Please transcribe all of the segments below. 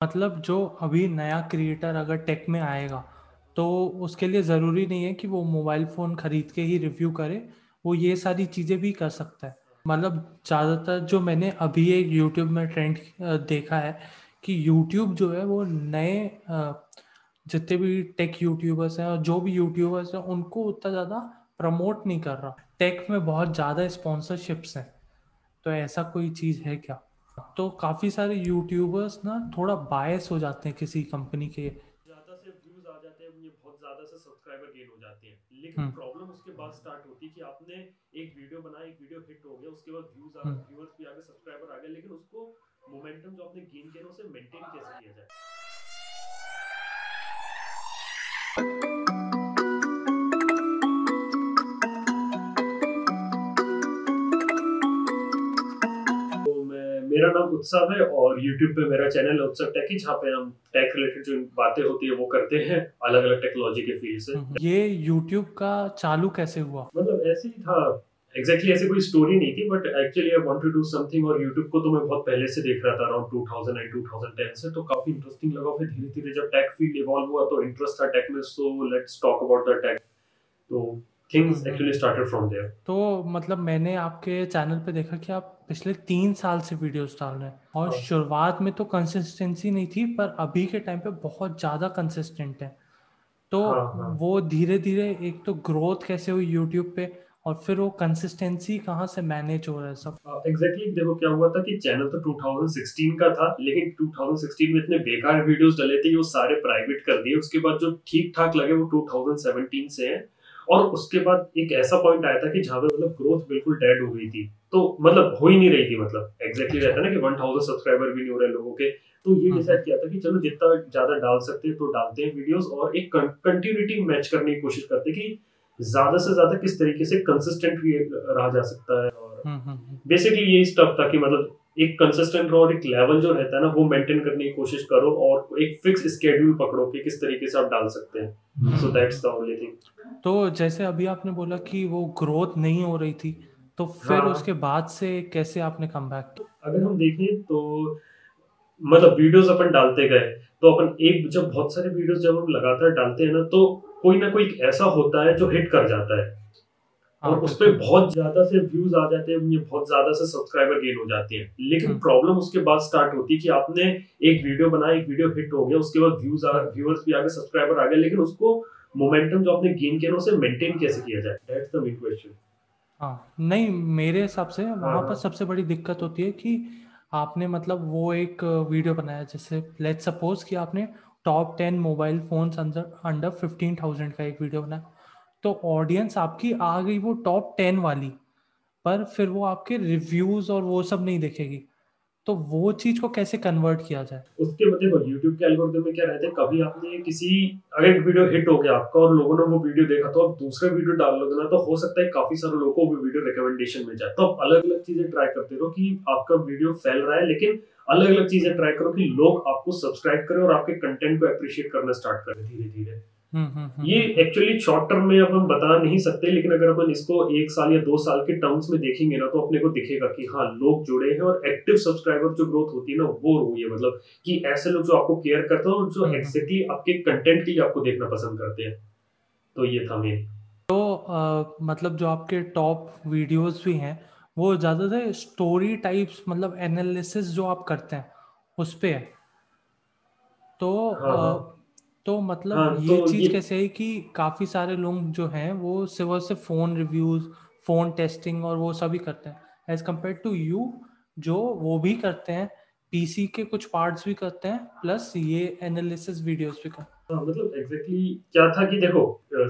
मतलब जो अभी नया क्रिएटर अगर टेक में आएगा तो उसके लिए ज़रूरी नहीं है कि वो मोबाइल फ़ोन खरीद के ही रिव्यू करे, वो ये सारी चीज़ें भी कर सकता है। मतलब ज़्यादातर जो मैंने अभी एक यूट्यूब में ट्रेंड देखा है कि यूट्यूब जो है वो नए जितने भी टेक यूट्यूबर्स हैं और जो भी यूट्यूबर्स हैं, उनको उतना ज़्यादा प्रमोट नहीं कर रहा। टेक में बहुत ज़्यादा स्पॉन्सरशिप्स हैं। तो ऐसा कोई चीज़ है क्या? तो काफ़ी सारे यूट्यूबर्स ना थोड़ा बायस हो जाते हैं किसी कंपनी के। ज़्यादा से व्यूज़ आ जाते हैं ये बहुत ज़्यादा से सब्सक्राइबर गेन हो जाते हैं। लेकिन प्रॉब्लम हम्म। उसके बाद स्टार्ट होती है कि आपने एक वीडियो बनाया एक वीडियो हिट हो गया उसके बाद व्यूज़ आ गए व्यूअर्स भी आ गए सब्सक्राइबर आ गए लेकिन उसको मोमेंटम जो आपने गेन किया उसे मेंटेन कैसे किया जाए? मेरा नाम उत्सव है और YouTube पे मेरा चैनल है उत्सव टेक जहाँ पे हम टेक रिलेटेड जो बातें होती है वो करते हैं अलग अलग टेक्नोलॉजी के फ़ील्ड से। हम्म, ये YouTube का चालू कैसे हुआ? मतलब ऐसे ही था। एग्जैक्टली exactly ऐसे कोई स्टोरी नहीं थी but actually I want to do something और यूट्यूब को तो मैं बहुत पहले से देख रहा था अराउंड 2009 2010 से। तो काफ़ी इंटरेस्टिंग लगा फिर धीरे धीरे जब टेक फ़ील्ड इवॉल्व हुआ तो इंटरेस्ट था टेक में so let's talk about the tech तो things actually started from there तो मतलब मैंने आपके चैनल पे देखा कि आप पिछले तीन साल से वीडियोस डाल रहे हैं। और हाँ। शुरुआत में तो कंसिस्टेंसी नहीं थी पर अभी के टाइम पे बहुत ज़्यादा कंसिस्टेंट है। तो हाँ, हाँ. वो धीरे धीरे एक तो ग्रोथ कैसे हुई यूट्यूब पे और फिर वो कंसिस्टेंसी कहाँ से मैनेज हो रहा है सब? एग्जैक्टली exactly, देखो क्या हुआ था कि चैनल तो 2016 का था लेकिन 2016 में इतने बेकार वीडियोस डले थे वो सारे प्राइवेट कर दिए। उसके बाद जो ठीक ठाक लगे वो 2017 से हैं। और उसके बाद एक ऐसा पॉइंट आया था कि जहाँ पे मतलब ग्रोथ बिल्कुल डेड हो गई थी। तो मतलब हो ही नहीं रही थी मतलब। एग्जैक्टली रहता ना कि वन थाउज़ेंड सब्सक्राइबर भी नहीं हो रहे लोगों के। तो ये डिसाइड हम्म। किया था कि चलो जितना ज़्यादा डाल सकते हैं तो डालते हैं वीडियोस और एक कंटिन्यूटी मैच करने की कोशिश करते कि ज़्यादा से ज़्यादा किस तरीके से कंसिस्टेंट रहा जा सकता है और बेसिकली यही हम्म, स्टफ़ था कि मतलब एक कंसिस्टेंट रहो और एक लेवल जो रहता है ना वो मेंटेन करने की कोशिश करो और एक फिक्स स्केड्यूल पकड़ो कि किस तरीके से आप डाल सकते हैं। So that's the only thing तो जैसे अभी आपने बोला कि वो ग्रोथ नहीं हो रही थी तो फिर हाँ। उसके बाद से कैसे आपने कम बैक अगर हम देखें तो मतलब वीडियोस अपन डालते गए तो अपन एक जब बहुत सारे वीडियोस जब हम लगातार डालते हैं ना तो कोई ना कोई ऐसा होता है जो हिट कर जाता है। और हाँ, उस पर बहुत ज़्यादा से व्यूज़ आ जाते हैं बहुत ज़्यादा से सब्सक्राइबर गेन हो जाते हैं। लेकिन प्रॉब्लम हम्म। उसके बाद स्टार्ट होती है कि आपने एक वीडियो बनाया एक वीडियो हिट हो गया उसके बाद व्यूज़ आ व्यूअर्स भी आ गए सब्सक्राइबर आ गए लेकिन उसको मोमेंटम जो आपने गेन किया उसे मेंटेन कैसे किया जाए? दैट्स द मेन क्वेश्चन हाँ नहीं मेरे हिसाब से वहाँ पर हाँ। सबसे बड़ी दिक्कत होती है कि आपने मतलब वो एक वीडियो बनाया जैसे लेट्स सपोज़ कि आपने टॉप टेन मोबाइल फोन्स अंदर अंडर फिफ्टीन थाउज़ेंड का एक वीडियो बनाया। तो ऑडियंस आपकी आ गई वो टॉप टेन वाली, पर फिर वो आपके रिव्यूज़ और वो सब नहीं देखेगी। तो वो चीज़ को कैसे कन्वर्ट किया जाए? उसके मतलब यूट्यूब के एल्गोरिथम में क्या रहता है, कभी आपने किसी, अगर वीडियो हिट हो गया आपका और लोगों ने वो वीडियो देखा तो आप दूसरा वीडियो डाल लोगे ना तो हो सकता है काफ़ी सारे लोगों को वो वीडियो रिकमेंडेशन में जाए। तो आप अलग अलग चीज़ें ट्राई करते रहो कि आपका वीडियो फैल रहा है, लेकिन अलग अलग चीज़ें ट्राई करो कि लोग आपको सब्सक्राइब करें और आपके कंटेंट को अप्रिशिएट करना स्टार्ट करें धीरे धीरे ये एक्चुअली शॉर्ट टर्म में अपन बता नहीं सकते लेकिन अगर अपन इसको एक साल या दो साल के टर्म्स में देखेंगे ना तो अपने को दिखेगा कि हाँ लोग जुड़े हैं और एक्टिव सब्सक्राइबर जो ग्रोथ होती है ना वो हुई है मतलब कि ऐसे लोग जो आपको केयर करते हैं और जो एक्जेक्टली आपके कंटेंट के लिए आपको देखना पसंद करते हैं। तो ये था मेन तो आ, मतलब जो आपके टॉप वीडियोस भी हैं वो ज़्यादातर स्टोरी टाइप्स मतलब एनालिसिस जो आप करते हैं उस पे है। तो हाँ, हाँ. तो मतलब हाँ, ये तो चीज़ ये कैसे है कि काफ़ी सारे लोग जो हैं वो सिर्फ़ और सिर्फ़ फ़ोन रिव्यूज़ फ़ोन टेस्टिंग और वो सभी करते हैं। एज कंपेयर टू यू जो वो भी करते हैं पीसी के कुछ पार्ट्स भी करते हैं प्लस ये एनालिसिस वीडियोस भी करते हैं। हाँ मतलब एग्जैक्टली exactly क्या था कि देखो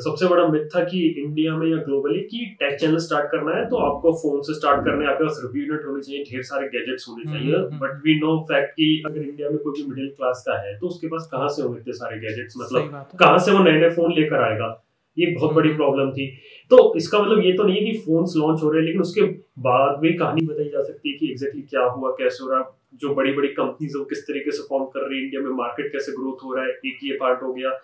सबसे बड़ा मिथ था कि इंडिया में या ग्लोबली कि टेक चैनल स्टार्ट करना है तो आपको फ़ोन से स्टार्ट करना है आपके पास रिव्यू यूनिट होनी चाहिए ढेर सारे गैजेट्स होने हम्म, चाहिए बट वी नो फैक्ट कि अगर इंडिया में कोई भी मिडिल क्लास का है तो उसके पास कहाँ से होंगे इतने सारे गैजेट्स मतलब कहाँ से वो नए नए फ़ोन लेकर आएगा? ये बहुत बड़ी प्रॉब्लम हम्म। थी। तो इसका मतलब ये तो नहीं है कि फोन्स लॉन्च हो रहे हैं लेकिन उसके बाद भी कहानी बताई जा सकती है कि एग्जैक्टली क्या हुआ कैसे हो रहा जो बड़ी बड़ी कंपनीज़ वो किस तरीके से फॉर्म कर रही है इंडिया में मार्केट कैसे ग्रोथ हो रहा है एक ये पार्ट हो गया।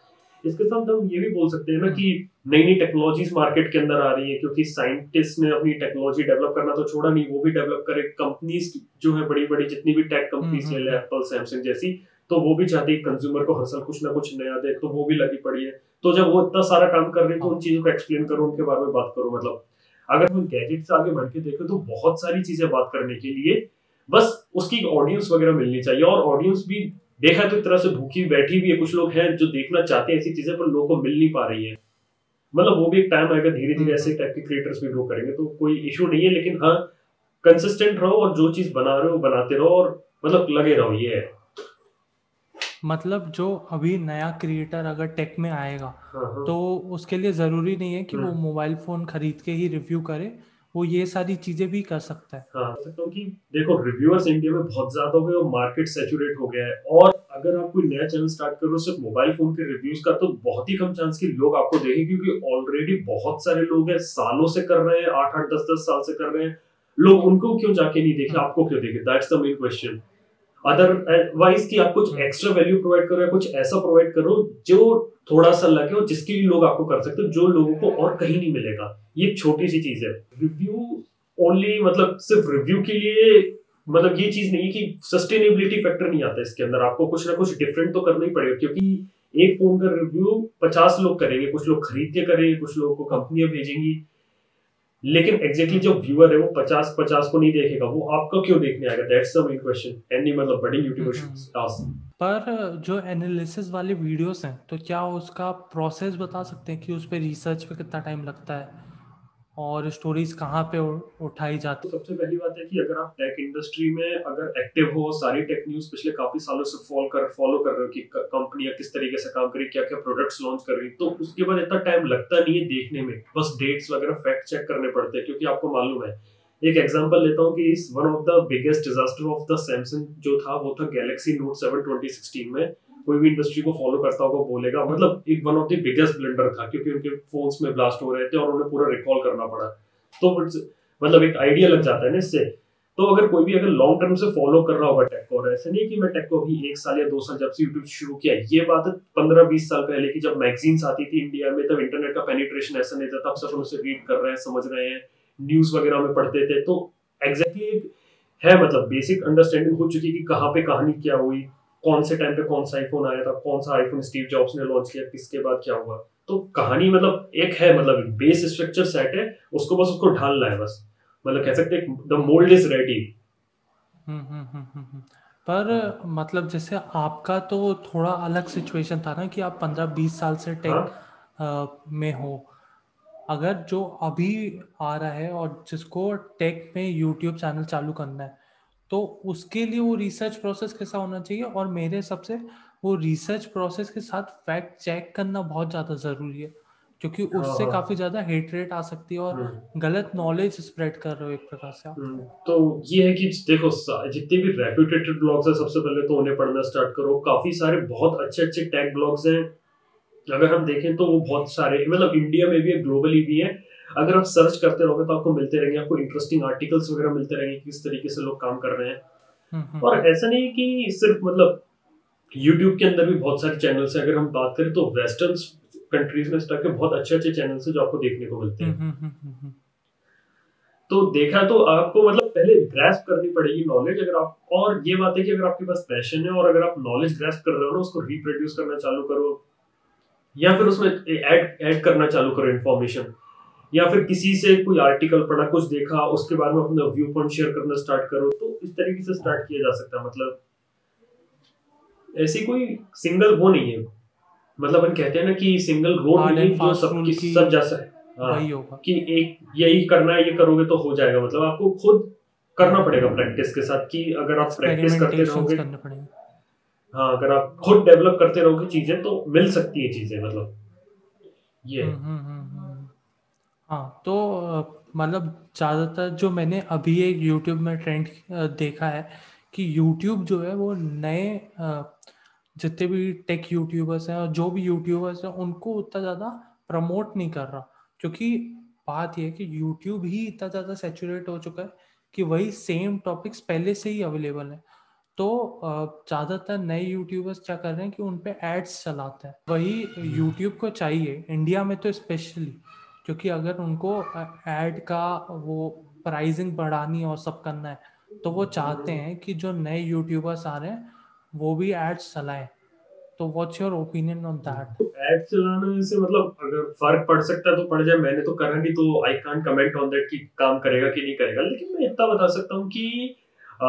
इसके साथ हम ये भी बोल सकते हैं ना कि नई नई टेक्नोलॉजीज़ मार्केट के अंदर आ रही है क्योंकि साइंटिस्ट ने अपनी टेक्नोलॉजी डेवलप करना तो छोड़ा नहीं वो भी डेवलप करे। कंपनीज़ जो है बड़ी बड़ी जितनी भी टेक कंपनीज़ है एप्पल सैमसंग जैसी तो वो भी चाहती है कंज्यूमर को हर साल कुछ ना कुछ नया दे तो वो भी लगी पड़ी है। तो जब वो इतना सारा काम कर रही है तो उन चीज़ों को एक्सप्लेन करो उनके बारे में बात करो मतलब। अगर हम गैजेट से आगे बढ़ के देखें तो बहुत सारी चीज़ें बात करने के लिए बस उसकी ऑडियंस वगैरह मिलनी चाहिए। और ऑडियंस भी देखा तो एक तरह से भूखी बैठी भी है कुछ लोग हैं जो देखना चाहते हैं ऐसी चीज़ें पर लोगों को मिल नहीं पा रही है। मतलब वो भी एक टाइम आएगा धीरे धीरे ऐसे टाइप के क्रिएटर्स भी ग्रो करेंगे तो कोई इशू नहीं है लेकिन हाँ कंसिस्टेंट रहो और जो चीज़ बना रहे हो बनाते रहो और मतलब लगे रहो ये है। मतलब जो अभी नया क्रिएटर अगर टेक में आएगा हाँ हाँ। तो उसके लिए ज़रूरी नहीं है कि वो हम्म। मोबाइल फ़ोन खरीद के ही रिव्यू करे वो ये सारी चीज़ें भी कर सकता है। हाँ कह सकता कि देखो रिव्यूअर्स इंडिया में बहुत ज़्यादा हो गए और मार्केट सेचुरेट हो गया है। और अगर आप कोई नया चैनल स्टार्ट करो सिर्फ़ मोबाइल फ़ोन के रिव्यूज़ का तो बहुत ही कम चांस कि लोग आपको देखें क्योंकि ऑलरेडी बहुत सारे लोग हैं सालों से कर रहे हैं आठ आठ दस दस साल से कर रहे हैं। लोग उनको क्यों जाके नहीं देखे आपको क्यों देखे? That's the main question otherwise कि आप कुछ एक्स्ट्रा वैल्यू प्रोवाइड करो या कुछ ऐसा प्रोवाइड करो जो थोड़ा सा लगे और जिसके लिए लोग आपको कर सकते हो, जो लोगों को और कहीं नहीं मिलेगा। ये छोटी सी चीज़ है। रिव्यू ओनली मतलब सिर्फ़ रिव्यू के लिए मतलब ये चीज़ नहीं है कि सस्टेनेबिलिटी फैक्टर नहीं आता इसके अंदर। आपको कुछ ना कुछ डिफरेंट तो करना ही पड़ेगा, क्योंकि एक फ़ोन का रिव्यू पचास लोग करेंगे, कुछ लोग खरीद के करेंगे, कुछ लोगों को कंपनियाँ भेजेंगी। लेकिन एग्जैक्टली जो व्यूअर है वो पचास पचास को नहीं देखेगा वो आपका क्यों देखने आएगा? That's the main question any मतलब बड़ी यूट्यूबर शुड आस्क पर जो एनालिसिस वाले वीडियोस हैं तो क्या उसका प्रोसेस बता सकते हैं कि उस पर रिसर्च पे कितना टाइम लगता है? और स्टोरीज कहाँ पे उठाई जाती तो सबसे पहली बात है कि अगर आप टेक इंडस्ट्री में अगर एक्टिव हो, सारी टेक न्यूज़ पिछले काफ़ी सालों से फॉलो कर फॉलो कर रहे हो कि कंपनियाँ किस तरीके से काम करी क्या क्या प्रोडक्ट्स लॉन्च कर रही तो उसके बाद इतना टाइम लगता नहीं है देखने में। बस डेट्स वगैरह फैक्ट चेक करने पड़ते हैं, क्योंकि आपको मालूम है। एक एग्जांपल लेता हूँ कि इस one of the biggest disaster of the Samsung जो था, वो था Galaxy Note seven twenty sixteen में। कोई भी इंडस्ट्री को फॉलो करता होगा बोलेगा। मतलब एक one of the biggest blunder था, क्योंकि उनके फोन्स में ब्लास्ट हो रहे थे और उन्हें पूरा रिकॉल करना पड़ा। तो मतलब एक आइडिया लग जाता है ना इससे। तो अगर कोई भी अगर लॉन्ग टर्म से फॉलो कर रहा होगा टेक को, और ऐसे नहीं कि मैं टेक को अभी एक साल या दो साल जब से यूट्यूब शुरू किया, ये बात है पंद्रह बीस साल पहले की जब मैगजीन्स आती थी इंडिया में, तब इंटरनेट का पेनिट्रेशन ऐसा नहीं था, तब सब उसे रीड कर रहे हैं, समझ रहे हैं न्यूज़ वगैरह में पढ़ते थे। तो एग्जैक्टली exactly है मतलब बेसिक अंडरस्टैंडिंग हो चुकी कि कहाँ पे कहानी क्या हुई। कौन से टाइम पे कौन सा आईफोन आया था कौन सा आईफोन स्टीव जॉब्स ने लॉन्च किया किसके बाद क्या हुआ? तो कहानी मतलब एक है मतलब बेस स्ट्रक्चर सेट है उसको बस उसको ढालना है बस। मतलब कह सकते द मोल्ड इज़ रेडी पर मतलब जैसे आपका तो थोड़ा अलग सिचुएशन था ना कि आप पंद्रह बीस साल से टेक हाँ? में हो। अगर जो अभी आ रहा है और जिसको टेक में यूट्यूब चैनल चालू करना है तो उसके लिए वो रिसर्च प्रोसेस कैसा होना चाहिए? और मेरे हिसाब से वो रिसर्च प्रोसेस के साथ फैक्ट चेक करना बहुत ज़्यादा ज़रूरी है क्योंकि उससे हाँ। काफ़ी ज़्यादा हेट रेट आ सकती है और हम्म। गलत नॉलेज स्प्रेड कर रहे हो एक प्रकार से हम्म, तो ये है कि देखो जितने भी रेप्यूटेटेड ब्लॉग्स हैं सबसे पहले तो उन्हें पढ़ना स्टार्ट करो। काफ़ी सारे बहुत अच्छे अच्छे टैग ब्लॉग्स हैं। अगर हम देखें तो वो बहुत सारे मतलब इंडिया में भी है ग्लोबली भी है। अगर आप सर्च करते रहोगे तो आपको मिलते रहेंगे आपको इंटरेस्टिंग आर्टिकल्स वगैरह मिलते रहेंगे किस तरीके से लोग काम कर रहे हैं। हम्म, और ऐसा नहीं कि सिर्फ़ मतलब यूट्यूब के अंदर भी बहुत सारे चैनल्स हैं। अगर हम बात करें तो वेस्टर्न कंट्रीज़ में इस के बहुत अच्छे अच्छे चैनल्स हैं जो आपको देखने को मिलते हैं। हम्म, हम्म, हम्म, तो देखा तो आपको मतलब पहले ग्रेस्प करनी पड़ेगी नॉलेज अगर आप और ये बात है कि अगर आपके पास पैशन है और अगर आप नॉलेज ग्रेस्प कर रहे हो ना उसको रिप्रोड्यूस करना चालू करो या फिर उसमें ऐड ऐड करना चालू करो इन्फॉर्मेशन या फिर किसी से कोई आर्टिकल पढ़ा कुछ देखा उसके बारे में अपना व्यू पॉइंट शेयर करना स्टार्ट करो तो इस तरीके से स्टार्ट किया जा सकता है मतलब ऐसी कोई सिंगल वो नहीं है। मतलब हम कहते हैं ना कि सिंगल रोड नहीं जो सब किसी सब जा सकते हाँ, कि एक यही करना है ये करोगे तो हो जाएगा। मतलब आपको खुद करना पड़ेगा प्रैक्टिस के साथ कि अगर आप प्रैक्टिस करते रहोगे हाँ अगर आप खुद डेवलप करते रहोगे चीज़ें तो मिल सकती है चीज़ें मतलब। ये हाँ तो मतलब ज़्यादातर जो मैंने अभी एक यूट्यूब में ट्रेंड देखा है कि यूट्यूब जो है वो नए जितने भी टेक यूट्यूबर्स हैं और जो भी यूट्यूबर्स हैं उनको उतना ज़्यादा प्रमोट नहीं कर रहा। क्योंकि बात यह है कि यूट्यूब ही इतना ज़्यादा सेचुरेट हो चुका है कि वही सेम टॉपिक्स पहले से ही अवेलेबल है। तो ज़्यादातर नए यूट्यूबर्स क्या कर रहे हैं कि उन पे एड्स चलाते हैं। वही यूट्यूब को चाहिए इंडिया में तो स्पेशली क्योंकि अगर उनको एड का वो प्राइसिंग बढ़ानी और सब करना है तो वो चाहते हैं कि जो नए यूट्यूबर्स आ रहे हैं वो भी एड्स चलाए। तो what's your opinion on that ad चलाने से मतलब अगर फ़र्क पड़ सकता है तो पड़ जाए। मैंने तो करा नहीं तो I can't comment on that कि काम करेगा कि नहीं करेगा। लेकिन मैं इतना बता सकता हूँ कि आ,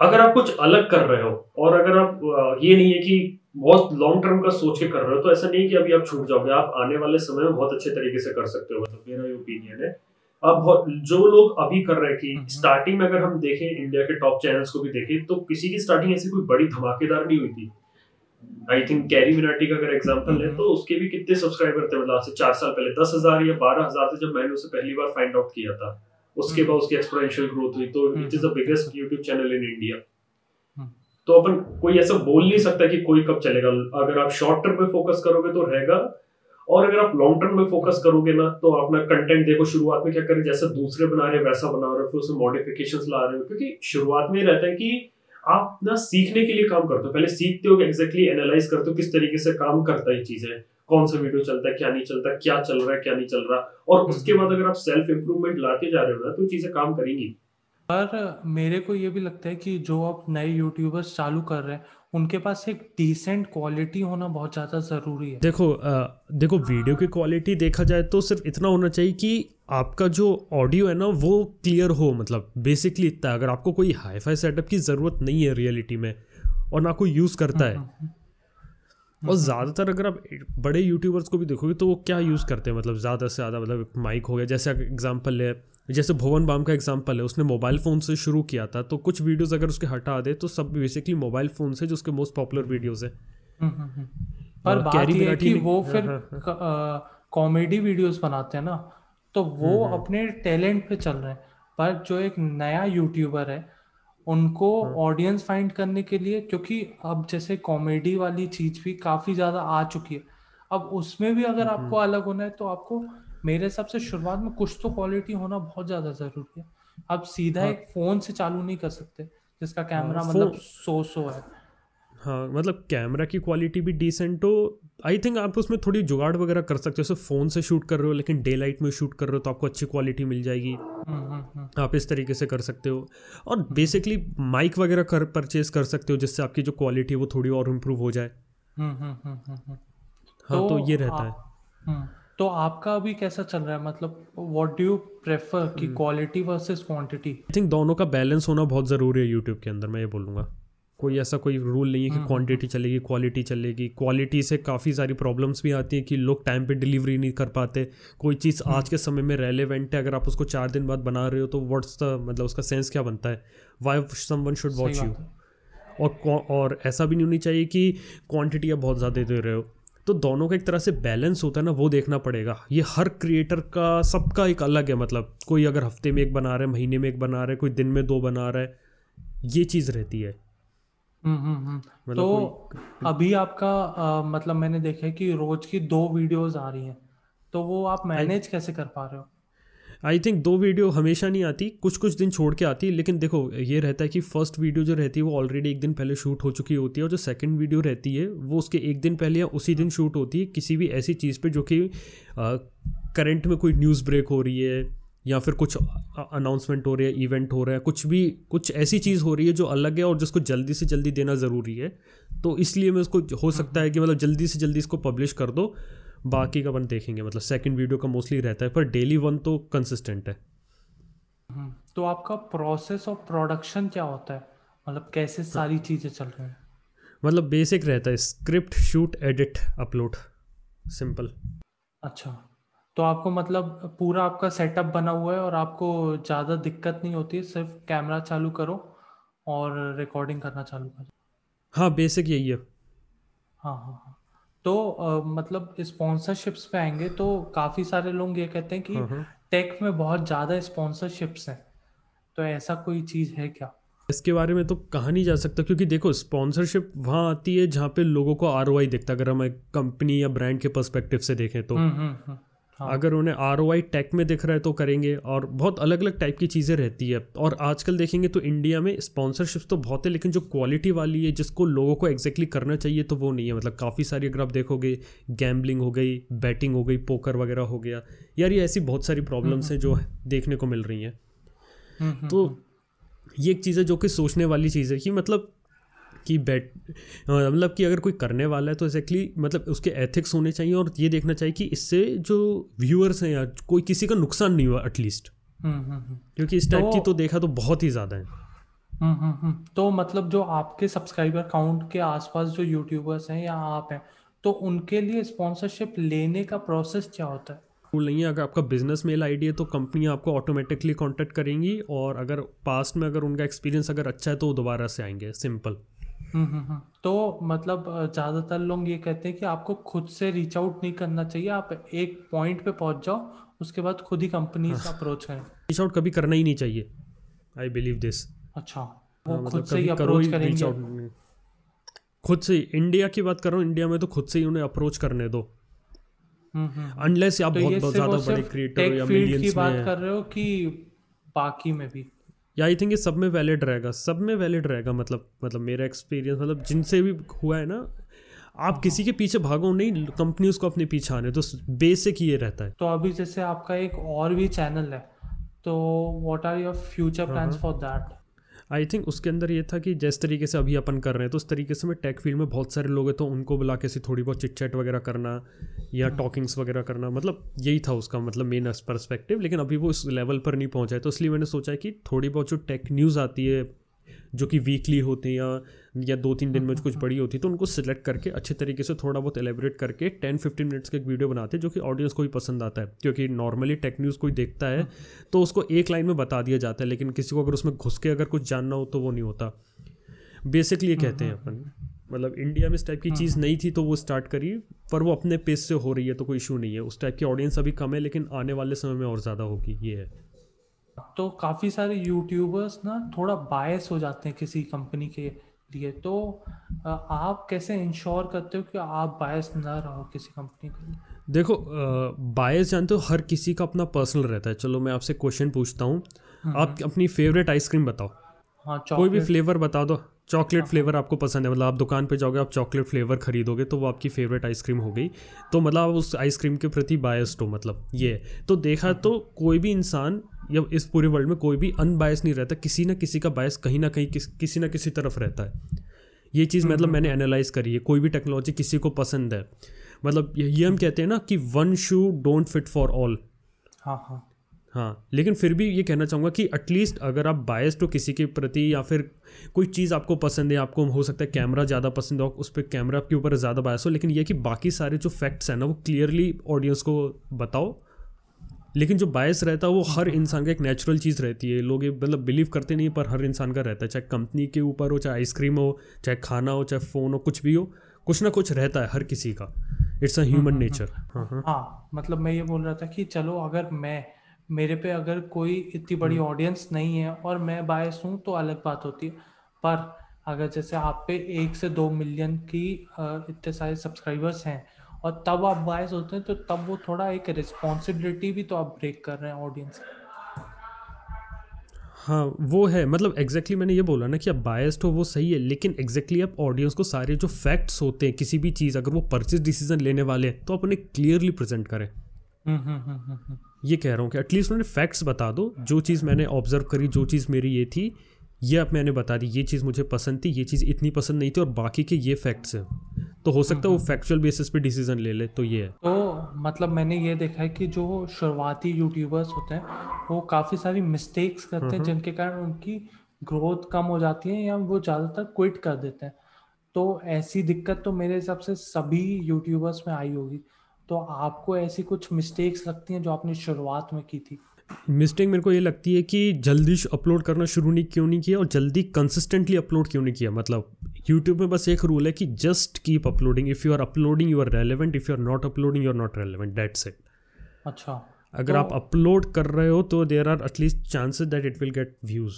अगर आप कुछ अलग कर रहे हो और अगर आप आ, ये नहीं है कि बहुत लॉन्ग टर्म का सोच के कर रहे हो तो ऐसा नहीं कि अभी आप छूट जाओगे आप आने वाले समय में बहुत अच्छे तरीके से कर सकते हो मतलब मेरा ये ओपिनियन है। अब जो लोग अभी कर रहे हैं कि स्टार्टिंग हम्म, हम्म। में अगर हम देखें इंडिया के टॉप चैनल्स को भी देखें तो किसी की स्टार्टिंग ऐसी कोई बड़ी धमाकेदार नहीं हुई थी। आई थिंक कैरी मिनाटी का अगर एग्जांपल है तो उसके भी कितने सब्सक्राइबर थे मतलब आज से चार साल पहले दस हज़ार या बारह हज़ार थे जब मैंने उसे पहली बार फाइंड आउट किया था उसके बाद उसकी एक्सपोनेंशियल ग्रोथ हुई तो it is the biggest YouTube channel in India तो अपन कोई ऐसा बोल नहीं सकता कि कोई कब चलेगा। अगर आप शॉर्ट टर्म में फोकस करोगे तो रहेगा और अगर आप लॉन्ग टर्म में फोकस करोगे ना तो अपना कंटेंट देखो शुरुआत में क्या करें जैसे दूसरे बना रहे वैसा बना रहे हो फिर उसमें मॉडिफिकेशन ला रहे हो क्योंकि शुरुआत में रहता है कि आप ना सीखने के लिए काम करते हो। पहले सीखते हो एग्जैक्टली एनालाइज करते हो किस तरीके से काम करता है चीज़ें कौन सा वीडियो चलता है क्या नहीं चलता क्या चल रहा है क्या नहीं चल रहा। और उसके बाद हम्म। अगर आप सेल्फ इंप्रूवमेंट लाते जा रहे हो ना तो चीज़ें काम करेंगी। पर मेरे को ये भी लगता है कि जो आप नए यूट्यूबर्स चालू कर रहे हैं उनके पास एक डिसेंट क्वालिटी होना बहुत ज़्यादा ज़रूरी है। देखो आ, देखो वीडियो की क्वालिटी देखा जाए तो सिर्फ़ इतना होना चाहिए कि आपका जो ऑडियो है ना वो क्लियर हो मतलब बेसिकली इतना अगर आपको कोई हाई फाई सेटअप की ज़रूरत नहीं है रियलिटी में और ना कोई यूज़ करता है। हम्म, हम्म, हम्म। और ज़्यादातर अगर आप बड़े यूट्यूबर्स को भी देखोगे तो वो क्या यूज़ करते हैं? मतलब ज़्यादा से ज़्यादा मतलब माइक हो गया जैसे एग्ज़ाम्पल है जैसे भुवन बाम का एग्ज़ाम्पल है उसने मोबाइल फ़ोन से शुरू किया था तो कुछ वीडियोज़ अगर उसके हटा दे तो सब बेसिकली मोबाइल फ़ोन से जो उसके मोस्ट पॉपुलर वीडियोज़ है। पर बात ये कि वो फिर कॉमेडी हाँ, वीडियोस हाँ, हाँ। बनाते हैं ना तो वो हम्म, हम्म। अपने टैलेंट पे चल रहे हैं। पर जो एक नया यूट्यूबर है उनको ऑडियंस फाइंड करने के लिए क्योंकि अब जैसे कॉमेडी वाली चीज़ भी काफ़ी ज़्यादा आ चुकी है। अब उसमें भी अगर आपको हम्म, अलग होना है तो आपको मेरे हिसाब से शुरुआत में कुछ तो क्वालिटी होना बहुत ज़्यादा ज़रूरी है। अब सीधा हाँ, एक फ़ोन से चालू नहीं कर सकते जिसका कैमरा हाँ, मतलब सो सो है। हाँ मतलब कैमरा की क्वालिटी भी डिसेंट हो। आई थिंक आप उसमें थोड़ी जुगाड़ वगैरह कर सकते हो जैसे फ़ोन से शूट कर रहे हो लेकिन डे लाइट में शूट कर रहे हो तो आपको अच्छी क्वालिटी मिल जाएगी। हम्म, हम्म, हम्म। आप इस तरीके से कर सकते हो। और बेसिकली माइक वगैरह कर परचेज कर सकते हो जिससे आपकी जो क्वालिटी है वो थोड़ी और इम्प्रूव हो जाए। हाँ तो, तो ये रहता है। तो आपका अभी कैसा चल रहा है? मतलब व्हाट डू यू प्रेफर कि quality versus quantity I think दोनों का बैलेंस होना बहुत ज़रूरी है यूट्यूब के अंदर मैं ये बोलूँगा। कोई ऐसा कोई रूल नहीं है कि क्वांटिटी हम्म, हम्म, चलेगी क्वालिटी चलेगी। क्वालिटी से काफ़ी सारी प्रॉब्लम्स भी आती हैं कि लोग टाइम पे डिलीवरी नहीं कर पाते। कोई चीज़ हम्म। आज के समय में रेलेवेंट है अगर आप उसको चार दिन बाद बना रहे हो तो व्हाट्स द मतलब उसका सेंस क्या बनता है? Why someone should watch you और और ऐसा भी नहीं होनी चाहिए कि क्वांटिटी आप बहुत ज़्यादा दे रहे हो। तो दोनों का एक तरह से बैलेंस होता है ना वो देखना पड़ेगा। ये हर क्रिएटर का सबका एक अलग है मतलब। कोई अगर हफ़्ते में एक बना रहा है महीने में एक बना रहा है कोई दिन में दो बना रहा है ये चीज़ रहती है। हम्म, हम्म, हम्म। मतलब तो अभी आपका आ, मतलब मैंने देखा है कि रोज की दो वीडियोस आ रही हैं। तो वो आप मैनेज कैसे कर पा रहे हो? आई थिंक दो वीडियो हमेशा नहीं आती कुछ कुछ दिन छोड़ के आती, लेकिन देखो, ये रहता है कि फ़र्स्ट वीडियो जो रहती है, वो ऑलरेडी एक दिन पहले शूट हो चुकी होती है, और जो सेकंड वीडियो रहती है, वो उसके एक दिन पहले या उसी दिन शूट होती है, किसी भी ऐसी चीज़ पे जो कि करंट में कोई न्यूज़ ब्रेक हो रही है, या फिर कुछ अनाउंसमेंट हो रहा है इवेंट हो रहा है, कुछ भी, कुछ ऐसी चीज़ हो रही है जो अलग है और जिसको जल्दी से जल्दी देना ज़रूरी है तो इसलिए मैं उसको, हो सकता है कि मतलब जल्दी से जल्दी इसको पब्लिश कर दो बाकी का वन देखेंगे मतलब सेकंड वीडियो का मोस्टली रहता है पर डेली वन तो कंसिस्टेंट है। हम्म, तो आपका प्रोसेस ऑफ़ प्रोडक्शन क्या होता है? मतलब कैसे सारी चीज़ें चल रही हैं? मतलब बेसिक रहता है script shoot edit upload simple अच्छा तो आपको मतलब पूरा आपका सेटअप बना हुआ है और आपको ज़्यादा दिक्कत नहीं होती सिर्फ़ कैमरा चालू करो और रिकॉर्डिंग करना चालू करो। हाँ बेसिक यही है। हाँ हाँ हाँ। तो आ, मतलब स्पॉन्सरशिप्स पे आएँगे तो काफ़ी सारे लोग ये कहते हैं कि टेक हाँ, हाँ। में बहुत ज़्यादा स्पॉन्सरशिप्स हैं तो ऐसा कोई चीज़ है क्या इसके बारे में तो कहा नहीं जा सकता क्योंकि देखो स्पॉन्सरशिप वहाँ आती है जहाँ पे लोगों को आर दिखता है अगर हम एक कंपनी या ब्रांड के परस्पेक्टिव से देखें तो हुँ, हुँ, हुँ. हाँ. अगर उन्हें आर ओ आई टेक में दिख रहा है तो करेंगे और बहुत अलग अलग टाइप की चीज़ें रहती है। और आजकल देखेंगे तो इंडिया में स्पॉन्सरशिप तो बहुत है लेकिन जो क्वालिटी वाली है जिसको लोगों को एग्जैक्टली exactly करना चाहिए तो वो नहीं है। मतलब काफ़ी सारी अगर आप देखोगे गैम्बलिंग हो गई बैटिंग हो गई पोकर वगैरह हो गया यार ये ऐसी बहुत सारी प्रॉब्लम्स हैं जो देखने को मिल रही हैं। तो ये एक चीज़ है जो कि सोचने वाली चीज़ है कि मतलब कि बैट मतलब कि अगर कोई करने वाला है तो एक्जैक्टली मतलब उसके एथिक्स होने चाहिए और ये देखना चाहिए कि इससे जो व्यूअर्स हैं या कोई किसी का नुकसान नहीं हुआ एटलीस्ट हम्म, हम्म, हम्म। क्योंकि इस टाइप तो- की तो देखा तो बहुत ही ज़्यादा है हम्म हम्म हम्म। तो मतलब जो आपके सब्सक्राइबर काउंट के आसपास जो यूट्यूबर्स हैं या आप हैं तो उनके लिए स्पॉन्सरशिप लेने का प्रोसेस क्या होता है रूल नहीं है अगर आपका बिज़नेस मेल आईडी है तो कंपनी आपको ऑटोमेटिकली कांटेक्ट करेंगी और अगर पास्ट में अगर उनका एक्सपीरियंस अगर अच्छा है तो वो दोबारा से आएँगे सिंपल हम्म हम्म हम्म। तो मतलब अ, ज़्यादातर लोग ये कहते हैं कि आपको खुद से रीच आउट नहीं करना चाहिए। आप एक पॉइंट पे पहुँच जाओ उसके बाद खुद ही कंपनी से अप्रोच करें रीच आउट कभी करना ही नहीं चाहिए। आई बिलीव दिस अच्छा वो हाँ, खुद मतलब से ही कभी करो अप्रोच ही reach करेंगे। खुद से इंडिया की बात कर रहा हूँ इंडिया में तो खुद से ही उन्हें अप्रोच करने दो। हम्म हम्म अनलेस आप तो बहुत ये बहुत सिर्फ़ ज़्यादा और बड़े सिर्फ़ क्रिएटर हो टेक या फ़ील्ड की मिलियंस बात में कर रहे हो कि बाकी में भी? या आई थिंक ये सब में वैलिड रहेगा। सब में वैलिड रहेगा मतलब मतलब मेरा एक्सपीरियंस मतलब जिनसे भी हुआ है ना हाँ, आप किसी के पीछे भागो नहीं कंपनी उसको अपने पीछे आने तो बेसिक ये रहता है। तो अभी जैसे आपका एक और भी चैनल है तो what are your future plan plans for that I think उसके अंदर ये था कि जिस तरीके से अभी अपन कर रहे हैं तो उस तरीके से मैं टेक फ़ील्ड में बहुत सारे लोग हैं तो उनको बुला के ऐसी थोड़ी बहुत चिट चैट वगैरह करना या टॉकिंग्स वगैरह करना मतलब यही था उसका मतलब मेन पर्सपेक्टिव लेकिन अभी वो उस लेवल पर नहीं पहुँचा है तो इसलिए मैंने सोचा है कि थोड़ी बहुत जो टेक न्यूज़ आती है जो कि वीकली होते हैं या या दो तीन दिन में कुछ बड़ी होती है तो उनको सिलेक्ट करके अच्छे तरीके से थोड़ा बहुत एलेबरेट करके टेन फिफ्टीन मिनट्स का एक वीडियो बनाते हैं जो कि ऑडियंस को भी पसंद आता है। क्योंकि नॉर्मली टेक न्यूज़ कोई देखता है तो उसको एक लाइन में बता दिया जाता है लेकिन किसी को अगर उसमें घुस के अगर कुछ जानना हो तो वो नहीं होता। बेसिकली कहते हैं अपन मतलब इंडिया में इस टाइप की चीज़ नहीं थी तो वो स्टार्ट करी पर वो अपने पेस से हो रही है तो कोई इशू नहीं है। उस टाइप की ऑडियंस अभी कम है लेकिन आने वाले समय में और ज़्यादा होगी ये है। तो काफ़ी सारे यूट्यूबर्स ना थोड़ा बायस हो जाते हैं किसी कंपनी के लिए। तो आप कैसे इंश्योर करते हो कि आप बायस ना रहो किसी कंपनी के लिए? देखो बायस जानते हो हर किसी का अपना पर्सनल रहता है। चलो मैं आपसे क्वेश्चन पूछता हूँ। आप अपनी फेवरेट आइसक्रीम बताओ। हाँ कोई भी फ्लेवर बता दो। चॉकलेट फ्लेवर आपको पसंद है। मतलब आप दुकान पे जाओगे आप चॉकलेट फ्लेवर खरीदोगे तो वो आपकी फेवरेट आइसक्रीम हो गई। तो मतलब आप उस आइसक्रीम के प्रति बायस्ड हो मतलब ये। तो देखा तो कोई भी इंसान या इस पूरे वर्ल्ड में कोई भी अनबायस नहीं रहता किसी ना किसी का बायस कहीं ना कहीं किस, किसी ना किसी तरफ़ रहता है। ये चीज़ मतलब मैंने एनालाइज करी है कोई भी टेक्नोलॉजी किसी को पसंद है। मतलब ये हम कहते हैं ना कि one shoe don't fit for all हाँ हाँ। हाँ लेकिन फिर भी ये कहना चाहूँगा कि एटलीस्ट अगर आप बायस्ड हो किसी के प्रति या फिर कोई चीज़ आपको पसंद है आपको हो सकता है कैमरा ज़्यादा पसंद हो उस पर कैमरा के ऊपर ज़्यादा बायस हो लेकिन ये कि बाकी सारे जो फैक्ट्स हैं ना वो क्लियरली ऑडियंस को बताओ। लेकिन जो बायस रहता है वो हर इंसान का एक नेचुरल चीज़ रहती है। लोग ये मतलब बिलीव करते नहीं पर हर इंसान का रहता है। चाहे कंपनी के ऊपर हो चाहे आइसक्रीम हो चाहे खाना हो चाहे फ़ोन हो कुछ भी हो कुछ ना कुछ रहता है हर किसी का। इट्स अ ह्यूमन नेचर हाँ हाँ। हाँ मतलब मैं ये बोल रहा था कि चलो अगर मैं मेरे पे अगर कोई इतनी बड़ी ऑडियंस नहीं है और मैं बायस हूँ तो अलग बात होती है। पर अगर जैसे आप पे एक से दो मिलियन की इतने सारे सब्सक्राइबर्स हैं और तब आप बायस होते हैं तो तब वो थोड़ा एक रिस्पॉन्सिबिलिटी भी तो आप ब्रेक कर रहे हैं ऑडियंस हाँ वो है। मतलब एग्जैक्टली exactly मैंने ये बोला ना कि आप बायस्ड हो वो सही है लेकिन एग्जैक्टली exactly आप ऑडियंस को सारे जो फैक्ट्स होते हैं किसी भी चीज़ अगर वो परचेज डिसीज़न लेने वाले हैं तो आप उन्हें क्लियरली प्रेजेंट करें। हम्म हम्म हम्म। ये कह रहा हूँ कि एटलीस्ट उन्हें फैक्ट्स बता दो जो चीज़ मैंने ऑब्ज़र्व करी जो चीज़ मेरी ये थी ये आप मैंने बता दी ये चीज़ मुझे पसंद थी ये चीज़ इतनी पसंद नहीं थी और बाकी के ये फैक्ट्स हैं। तो हो सकता है वो फैक्चुअल बेसिस पे डिसीज़न ले ले तो ये है। तो मतलब मैंने ये देखा है कि जो शुरुआती यूट्यूबर्स होते हैं वो काफ़ी सारी मिस्टेक्स करते हैं जिनके कारण उनकी ग्रोथ कम हो जाती है या वो ज़्यादातर क्विट कर देते हैं। तो ऐसी दिक्कत तो मेरे हिसाब से सभी यूट्यूबर्स में आई होगी। तो आपको ऐसी कुछ मिस्टेक्स लगती हैं जो आपने शुरुआत में की थी? मिस्टेक मेरे को ये लगती है कि जल्दी अपलोड करना शुरू नहीं क्यों नहीं किया और जल्दी कंसिस्टेंटली अपलोड क्यों नहीं किया? मतलब यूट्यूब में बस एक रूल है कि just keep uploading if you are uploading you are relevant if you are not uploading you are not relevant that's it अच्छा। अगर तो- आप अपलोड कर रहे हो तो there are at least chances that it will get views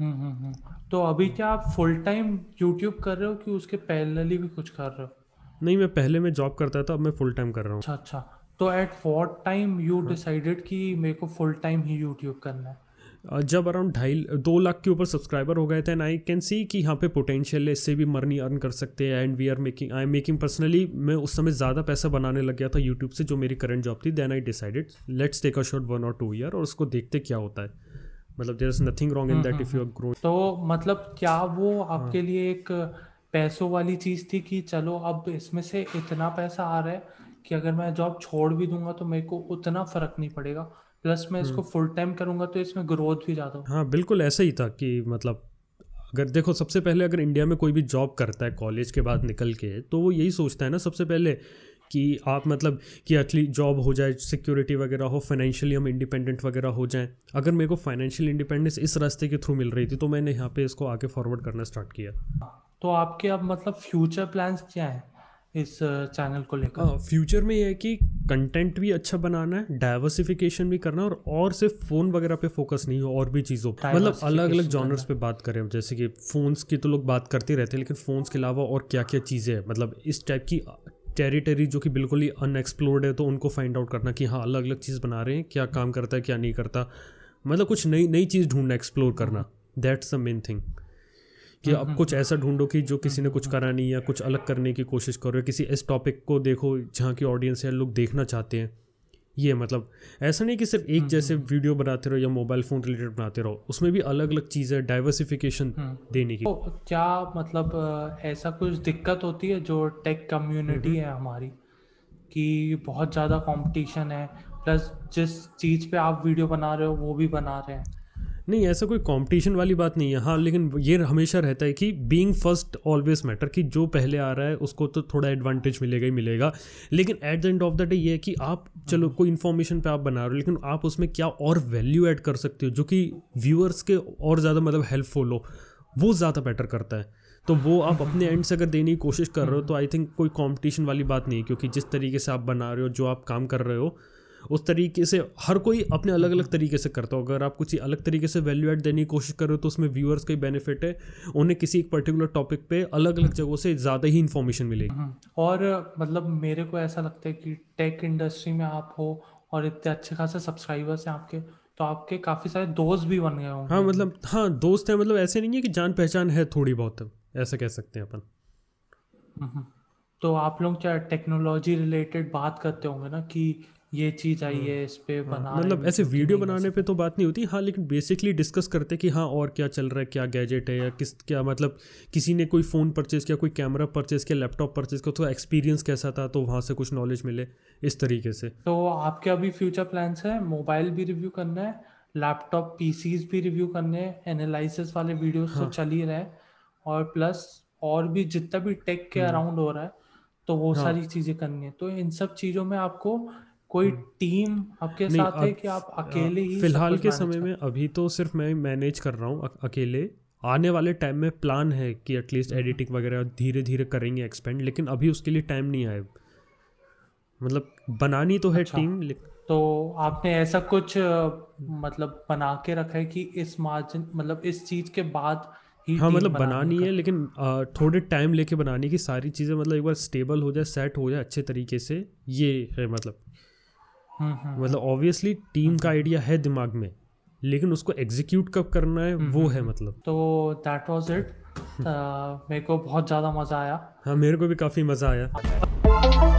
hmm hmm hmm. तो अभी क्या आप फुल टाइम यूट्यूब कर रहे हो कि उसके पैरेलली भी कुछ कर रहे हो? नहीं मैं पहले मैं जॉब करता था अब मैं फुल टाइम कर रहा हूँ। अच्छा अच्छा। तो at what time you decided कि मेरे को फुल टाइम ही यूट्यूब करना है? जब अराउंड ढाई दो लाख के ऊपर सब्सक्राइबर हो गए थे एंड आई कैन सी कि यहाँ पे पोटेंशियल है इससे भी मनी अर्न कर सकते हैं and we are making I am making personally मैं उस समय ज़्यादा पैसा बनाने लग गया था यूट्यूब से जो मेरी करंट जॉब थी then I decided let's take a shot one और टू ईयर और उसको देखते क्या होता है। मतलब there is nothing wrong in that if you are grow तो मतलब क्या वो आपके लिए एक पैसों वाली चीज़ थी कि चलो अब इसमें से इतना पैसा आ रहा है कि अगर मैं जॉब छोड़ भी दूँगा तो मेरे को उतना फ़र्क नहीं पड़ेगा। प्लस मैं इसको फुल टाइम करूँगा तो इसमें ग्रोथ भी ज़्यादा हाँ बिल्कुल ऐसा ही था कि मतलब अगर देखो सबसे पहले अगर इंडिया में कोई भी जॉब करता है कॉलेज के बाद निकल के तो वो यही सोचता है ना सबसे पहले कि आप मतलब कि एटलीस्ट जॉब हो जाए सिक्योरिटी वगैरह हो फाइनेंशियली हम इंडिपेंडेंट वगैरह हो जाएँ। अगर मेरे को फाइनेंशियल इंडिपेंडेंस इस रास्ते के थ्रू मिल रही थी तो मैंने यहाँ पे इसको आगे फॉरवर्ड करना स्टार्ट किया। तो आपके अब मतलब फ्यूचर प्लान्स क्या हैं? इस चैनल को लेकर। फ्यूचर में ये है कि कंटेंट भी अच्छा बनाना है डाइवर्सिफिकेशन भी करना है और और सिर्फ़ फ़ोन वगैरह पे फोकस नहीं हो और भी चीज़ों मतलब अलग अलग जॉनर्स पे बात करें जैसे कि फ़ोन्स की तो लोग बात करते रहते हैं लेकिन फ़ोन्स के अलावा और क्या क्या चीज़ें हैं? मतलब इस टाइप की टेरिटरी जो कि बिल्कुल ही अनएक्सप्लोर्ड है तो उनको फाइंड आउट करना कि हाँ अलग अलग चीज़ बना रहे हैं क्या काम करता है क्या नहीं करता। मतलब कुछ नई नई चीज़ ढूंढना एक्सप्लोर करना। दैट्स द मेन थिंग कि अब हम्म, कुछ हम्म, ऐसा ढूंढो कि जो किसी ने कुछ करा नहीं या कुछ अलग करने की कोशिश करो किसी इस टॉपिक को देखो जहाँ की ऑडियंस है लोग देखना चाहते हैं। ये मतलब ऐसा नहीं कि सिर्फ़ एक हम्म, जैसे वीडियो बनाते रहो या मोबाइल फ़ोन रिलेटेड बनाते रहो उसमें भी अलग अलग चीज़ें डाइवर्सिफिकेशन देने की। तो क्या मतलब ऐसा कुछ दिक्कत होती है जो टेक कम्युनिटी है हमारी? कि बहुत ज़्यादा कंपटीशन है प्लस जिस चीज़ पे आप वीडियो बना रहे हो वो भी बना रहे हैं। नहीं ऐसा कोई कंपटीशन वाली बात नहीं है। हाँ लेकिन ये हमेशा रहता है कि बीइंग फ़र्स्ट ऑलवेज मैटर कि जो पहले आ रहा है उसको तो थोड़ा एडवांटेज मिलेगा ही मिलेगा। लेकिन at the end of the day ये है कि आप चलो कोई इन्फॉर्मेशन पे आप बना रहे हो लेकिन आप उसमें क्या और वैल्यू ऐड कर सकते हो जो कि व्यूअर्स के और ज़्यादा मतलब हेल्पफुल हो वो ज़्यादा बेटर करता है। तो वो आप अपने एंड से अगर देने की कोशिश कर रहे हो तो आई थिंक कोई कंपटीशन वाली बात नहीं है क्योंकि जिस तरीके से आप बना रहे हो जो आप काम कर रहे हो उस तरीके से हर कोई अपने अलग अलग तरीके से करता हो अगर आप कुछ अलग तरीके से वैल्यू एड देने की कोशिश कर रहे हो तो उसमें व्यूअर्स का ही बेनिफिट है। उन्हें किसी एक पर्टिकुलर टॉपिक पे अलग अलग जगहों से ज़्यादा ही इन्फॉर्मेशन मिलेगी। हम्म, और मतलब मेरे को ऐसा लगता है कि टेक इंडस्ट्री में आप हो और इतने अच्छे खासे सब्सक्राइबर्स हैं आपके तो आपके काफ़ी सारे दोस्त भी बन गए होंगे। हाँ मतलब हाँ दोस्त हैं मतलब ऐसे नहीं है कि जान पहचान है थोड़ी बहुत ऐसा कह सकते हैं अपन। हम्म। तो आप लोग क्या टेक्नोलॉजी रिलेटेड बात करते होंगे ना कि ये चीज़ आई है इस पे हाँ, बना मतलब ऐसे वीडियो बनाने पे तो बात नहीं होती हाँ लेकिन बेसिकली डिस्कस करते कि हाँ और क्या चल रहा है क्या गैजेट है या किस क्या मतलब किसी ने कोई फ़ोन परचेज़ किया कोई कैमरा परचेज़ किया लैपटॉप परचेज़ किया तो एक्सपीरियंस कैसा था तो वहाँ से कुछ नॉलेज मिले इस तरीके से तो आपके अभी फ्यूचर प्लान्स है मोबाइल भी रिव्यू करना है लैपटॉप पीसीज भी रिव्यू करने हैं एनालिसिस वाले वीडियोस तो हाँ. चल ही रहे और प्लस और भी जितना भी टेक के अराउंड हम्म। हो रहा है तो वो हाँ. सारी चीज़ें करनी है तो इन सब चीज़ों में आपको कोई टीम हम्म। आपके साथ है कि आप अकेले ही फ़िलहाल के समय में अभी तो सिर्फ़ मैं मैनेज कर रहा हूँ अकेले। आने वाले टाइम में प्लान है कि एटलीस्ट एडिटिंग हम्म। वगैरह धीरे धीरे करेंगे एक्सपेंड लेकिन अभी उसके लिए टाइम नहीं आए मतलब बनानी तो है अच्छा, टीम तो आपने ऐसा कुछ मतलब बना के रखा है कि इस मार्जिन मतलब इस चीज़ के बाद ही हाँ मतलब बनानी है लेकिन थोड़े टाइम लेके बनानी की सारी चीज़ें मतलब एक बार स्टेबल हो जाए सेट हो जाए अच्छे तरीके से ये है मतलब। मतलब ऑब्वियसली टीम का आइडिया है दिमाग में लेकिन उसको एग्जीक्यूट कब करना है वो है मतलब। तो दैट वाज इट मेरे को बहुत ज़्यादा मज़ा आया। हाँ मेरे को भी काफ़ी मज़ा आया।